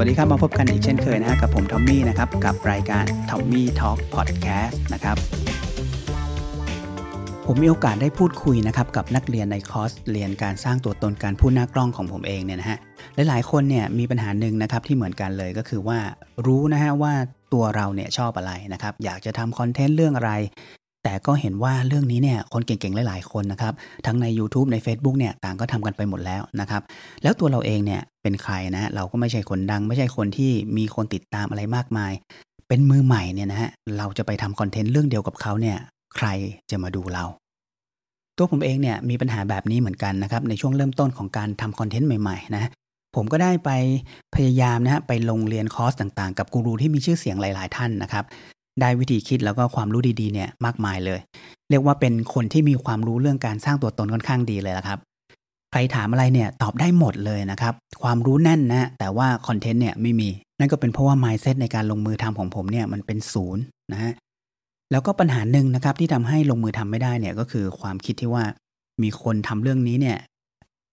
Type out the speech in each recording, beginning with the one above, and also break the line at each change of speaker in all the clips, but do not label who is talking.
วัสดีครับมาพบกันอีกเช่นเคยนะฮะกับผมทอมมี่นะครับกับรายการทอมมี่ทอล์กพอดแคสต์นะครับผมมีโอกาสได้พูดคุยนะครับกับนักเรียนในคอร์สเรียนการสร้างตัวตนการพูดหน้ากล้องของผมเองเนี่ยนะฮะหลายๆคนเนี่ยมีปัญหาหนึ่งนะครับที่เหมือนกันเลยก็คือว่ารู้นะฮะว่าตัวเราเนี่ยชอบอะไรนะครับอยากจะทำคอนเทนต์เรื่องอะไร แต่ก็เห็นว่าเรื่องนี้เนี่ยคนเก่งๆ หลายๆ คนนะครับ ทั้งใน YouTube ใน Facebook เนี่ยต่างก็ทำกันไปหมดแล้วนะครับ แล้วตัวเราเองเนี่ยเป็นใครนะเราก็ไม่ใช่คนดัง ไม่ใช่คนที่มีคนติดตามอะไรมากมาย เป็นมือใหม่เนี่ยนะฮะเราจะไปทำคอนเทนต์เรื่องเดียวกับเขาเนี่ยใครจะมาดูเรา ตัวผมเองเนี่ยมีปัญหาแบบนี้เหมือนกันนะครับในช่วงเริ่มต้นของการทำคอนเทนต์ใหม่ๆนะผมก็ได้ไปพยายามนะฮะไปลงเรียนคอร์สต่างๆ กับกูรูที่มีชื่อเสียงหลาย ๆ ท่านนะครับ ได้วิธีคิดแล้วก็ความรู้ดีๆเนี่ยมากมายเลย เรียกว่าเป็นคนที่มีความรู้เรื่องการสร้างตัวตนค่อนข้างดีเลยละครับ ใครถามอะไรเนี่ยตอบได้หมดเลยนะครับ ความรู้แน่นนะแต่ว่าคอนเทนต์เนี่ยไม่มี นั่นก็เป็นเพราะว่า mindset ในการลงมือทำของผมเนี่ยมันเป็นศูนย์นะฮะแล้วก็ปัญหาหนึ่งนะครับที่ทำให้ลงมือทำไม่ได้เนี่ยก็คือความคิดที่ว่ามีคนทำเรื่องนี้เนี่ย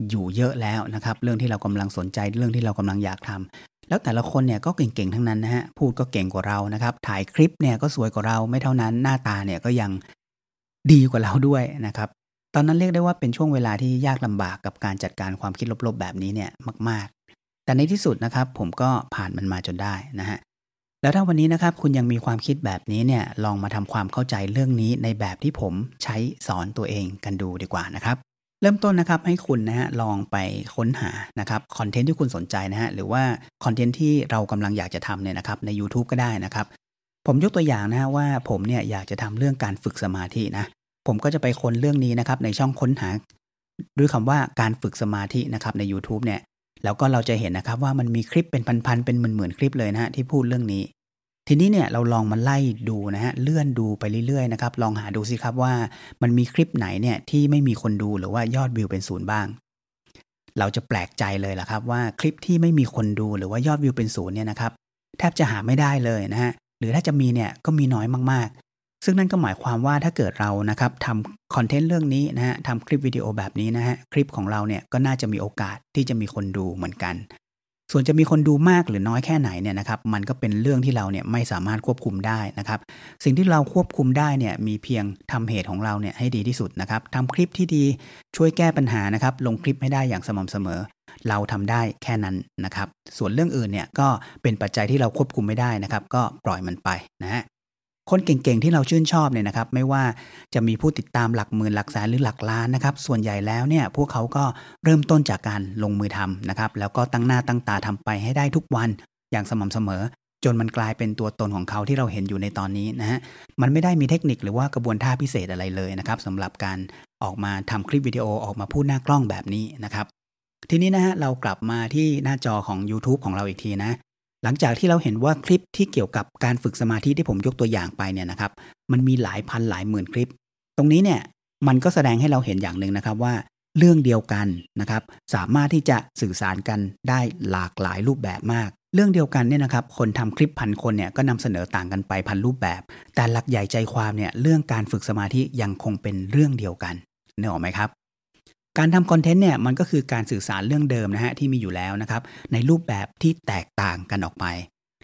อยู่เยอะแล้วนะครับ เรื่องที่เรากำลังสนใจเรื่องที่เรากำลังอยากทำ แล้วแต่ละคนเนี่ยก็เก่งๆทั้งนั้นนะฮะพูดก็เก่งกว่าเรานะครับ ถ่ายคลิปเนี่ยก็สวยกว่าเราไม่เท่านั้นหน้าตาเนี่ยก็ยังดีกว่าเราด้วยนะครับ ตอนนั้นเรียกได้ว่าเป็นช่วงเวลาที่ยากลำบากกับการจัดการความคิดลบๆแบบนี้เนี่ยมาก ๆ แต่ในที่สุดนะครับผมก็ผ่านมันมาจนได้นะฮะแล้วถ้าวันนี้นะครับคุณยังมีความคิดแบบนี้เนี่ยลองมาทำความเข้าใจเรื่องนี้ในแบบที่ผมใช้สอนตัวเองกันดูดีกว่านะครับ เริ่มต้นนะครับให้คุณนะฮะลองไปค้นหานะครับคอนเทนต์ที่คุณสนใจนะฮะหรือว่าคอนเทนต์ที่เรากำลังอยากจะทำเนี่ยนะครับใน YouTube ก็ได้นะครับ ผมยกตัวอย่างนะฮะว่าผมเนี่ยอยากจะทำเรื่องการฝึกสมาธินะผมก็จะไปค้นเรื่องนี้นะครับในช่องค้นหา ด้วยคำว่าการฝึกสมาธินะครับใน YouTube เนี่ยแล้วก็เราจะเห็นนะครับว่ามันมีคลิปเป็นพันๆเป็นหมื่นๆคลิปเลยนะฮะที่พูดเรื่องนี้ ทีนี้เนี่ยเราลองมาไล่ดูนะฮะเลื่อนดูไปเรื่อยๆนะครับลองหาดูสิครับว่ามันมีคลิปไหนเนี่ยที่ไม่มีคนดูหรือว่ายอดวิวเป็นศูนย์บ้าง เราจะแปลกใจเลยล่ะครับว่าคลิปที่ไม่มีคนดูหรือว่ายอดวิวเป็นศูนย์เนี่ยนะครับแทบจะหาไม่ได้เลยนะฮะหรือถ้าจะมีเนี่ยก็มีน้อยมากๆ ซึ่งนั่นก็หมายความว่าถ้าเกิดเรานะครับทำคอนเทนต์เรื่องนี้นะฮะทำคลิปวิดีโอแบบนี้นะฮะคลิปของเราเนี่ยก็น่าจะมีโอกาสที่จะมีคนดูเหมือนกัน ส่วนจะมีคนดูมากหรือน้อยแค่ไหนเนี่ยนะครับมันก็เป็นเรื่องที่เราเนี่ยไม่สามารถควบคุมได้นะครับ สิ่งที่เราควบคุมได้เนี่ยมีเพียงทำเหตุของเราเนี่ยให้ดีที่สุดนะครับทำคลิปที่ดีช่วยแก้ปัญหานะครับ ลงคลิปให้ได้อย่างสม่ำเสมอ เราทำได้แค่นั้นนะครับ ส่วนเรื่องอื่นเนี่ยก็เป็นปัจจัยที่เราควบคุมไม่ได้นะครับ ก็ปล่อยมันไปนะฮะ คนเก่งๆที่เราชื่นชอบเนี่ยนะครับไม่ว่าจะมีผู้ติดตามหลักหมื่นหลักแสนหรือหลักล้านนะครับส่วนใหญ่แล้วเนี่ยพวกเขาก็เริ่มต้นจากการลงมือทำนะครับแล้วก็ตั้งหน้าตั้งตาทำไปให้ได้ทุกวันอย่างสม่ำเสมอ จนมันกลายเป็นตัวตนของเขาที่เราเห็นอยู่ในตอนนี้นะฮะมันไม่ได้มีเทคนิคหรือว่ากระบวนท่าพิเศษอะไรเลยนะครับสำหรับการออกมาทำคลิปวิดีโอออกมาพูดหน้ากล้องแบบนี้นะครับทีนี้นะฮะเรากลับมาที่หน้าจอของ YouTube ของเราอีกทีนะ หลังจากที่เราเห็นว่าคลิปที่เกี่ยวกับการฝึกสมาธิที่ผมยกตัวอย่างไปเนี่ยนะครับ มันมีหลายพันหลายหมื่นคลิป ตรงนี้เนี่ยมันก็แสดงให้เราเห็นอย่างหนึ่งนะครับว่าเรื่องเดียวกันนะครับ สามารถที่จะสื่อสารกันได้หลากหลายรูปแบบมาก เรื่องเดียวกันเนี่ยนะครับคนทำคลิปพันคนเนี่ยก็นำเสนอต่างกันไปพันรูปแบบ แต่หลักใหญ่ใจความเนี่ยเรื่องการฝึกสมาธิยังคงเป็นเรื่องเดียวกันเนอะไหมครับ การทำคอนเทนต์เนี่ยมันก็คือการสื่อสารเรื่องเดิมนะฮะที่มีอยู่แล้วนะครับในรูปแบบที่แตกต่างกันออกไป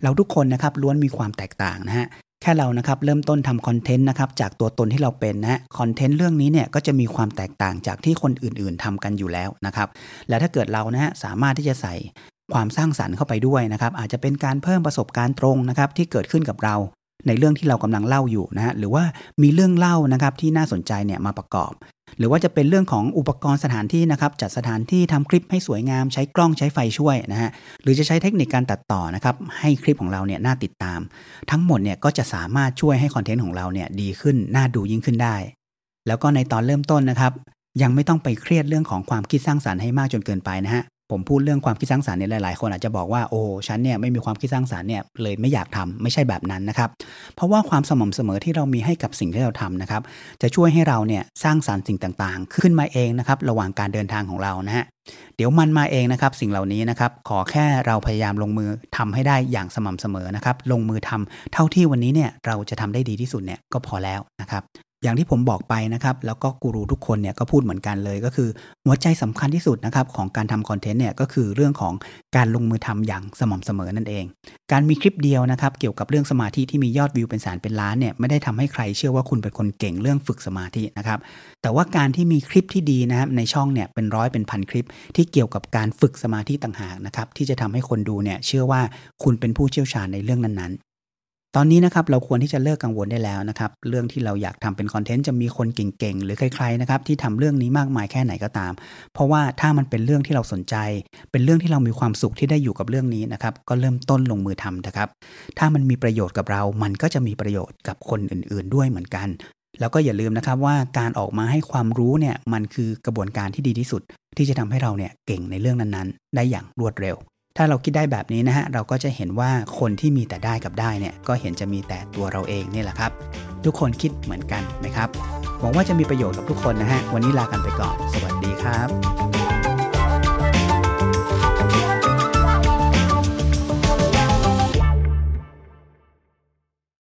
เราทุกคนนะครับล้วนมีความแตกต่างนะฮะแค่เรานะครับเริ่มต้นทำคอนเทนต์นะครับจากตัวตนที่เราเป็นนะคอนเทนต์เรื่องนี้เนี่ยก็จะมีความแตกต่างจากที่คนอื่นๆทำกันอยู่แล้วนะครับแล้วถ้าเกิดเรานะฮะสามารถที่จะใส่ความสร้างสารรค์เข้าไปด้วยนะครับอาจจะเป็นการเพิ่มประสบการณ์ตรงนะครับที่เกิดขึ้นกับเรา ในเรื่องที่เรากำลังเล่าอยู่นะฮะหรือว่ามีเรื่องเล่านะครับที่น่าสนใจเนี่ยมาประกอบ หรือว่าจะเป็นเรื่องของอุปกรณ์สถานที่นะครับจัดสถานที่ทำคลิปให้สวยงามใช้กล้องใช้ไฟช่วยนะฮะหรือจะใช้เทคนิคการตัดต่อนะครับให้คลิปของเราเนี่ยน่าติดตาม ทั้งหมดเนี่ยก็จะสามารถช่วยให้คอนเทนต์ของเราเนี่ยดีขึ้นน่าดูยิ่งขึ้นได้ แล้วก็ในตอนเริ่มต้นนะครับยังไม่ต้องไปเครียดเรื่องของความคิดสร้างสารรค์ให้มากจนเกินไปนะฮะ ผมพูดเรื่องความคิดสร้างสารรค์เนี่ยหลาย ๆ คนอาจจะบอกว่าโอ้ฉันเนี่ยไม่มีความคิดสร้างสารรค์เนี่ยเลยไม่อยากทำไม่ใช่แบบนั้นนะครับ เพราะว่าความสม่ำเสมอที่เรามีให้กับสิ่งที่เราทำนะครับ จะช่วยให้เราเนี่ยสร้างสารรค์สิ่งต่าง ๆ ขึ้นมาเองนะครับระหว่างการเดินทางของเรานะฮะเดี๋ยวมันมาเองนะครับสิ่งเหล่านี้นะครับขอแค่เราพยายามลงมือทำให้ได้อย่างสม่ำเสมอนะครับลงมือทำเท่าที่วันนี้เนี่ยเราจะทำได้ดีที่สุดเนี่ยก็พอแล้วนะครับ อย่างที่ผมบอกไปนะครับ แล้วก็กูรูทุกคนเนี่ยก็พูดเหมือนกันเลย ก็คือหัวใจสำคัญที่สุดนะครับของการทำคอนเทนต์เนี่ยก็คือเรื่องของการลงมือทำอย่างสม่ำเสมอนั่นเอง การมีคลิปเดียวนะครับเกี่ยวกับเรื่องสมาธิที่มียอดวิวเป็นแสนเป็นล้านเนี่ยไม่ได้ทำให้ใครเชื่อว่าคุณเป็นคนเก่งเรื่องฝึกสมาธินะครับแต่ว่าการที่มีคลิปที่ดีนะครับในช่องเนี่ยเป็นร้อยเป็นพันคลิป ที่เกี่ยวกับการฝึกสมาธิต่างหากนะครับที่จะทำให้คนดูเนี่ยเชื่อว่าคุณเป็นผู้เชี่ยวชาญในเรื่องนั้นๆ ตอนนี้นะครับเราควรที่จะเลิกกังวลได้แล้วนะครับเรื่องที่เราอยากทำเป็นคอนเทนต์จะมีคนเก่งๆ หรือใครๆนะครับที่ทำเรื่องนี้มากมายแค่ไหนก็ตาม เพราะว่าถ้ามันเป็นเรื่องที่เราสนใจ เป็นเรื่องที่เรามีความสุขที่ได้อยู่กับเรื่องนี้นะครับก็เริ่มต้นลงมือทำนะครับ ถ้ามันมีประโยชน์กับเรา มันก็จะมีประโยชน์กับคนอื่นๆด้วยเหมือนกัน แล้วก็อย่าลืมนะครับว่าการออกมาให้ความรู้เนี่ยมันคือกระบวนการที่ดีที่สุด ที่จะทำให้เราเนี่ยเก่งในเรื่องนั้นๆ ได้อย่างรวดเร็ว ถ้าเราคิดได้แบบนี้นะฮะเราก็จะเห็นว่าคนที่มีแต่ได้กับได้เนี่ยก็เห็นจะมีแต่ตัวเราเองนี่แหละครับ ทุกคนคิดเหมือนกันไหมครับหวังว่าจะมีประโยชน์กับทุกคนนะฮะวันนี้ลากันไปก่อน สวัสดีครับ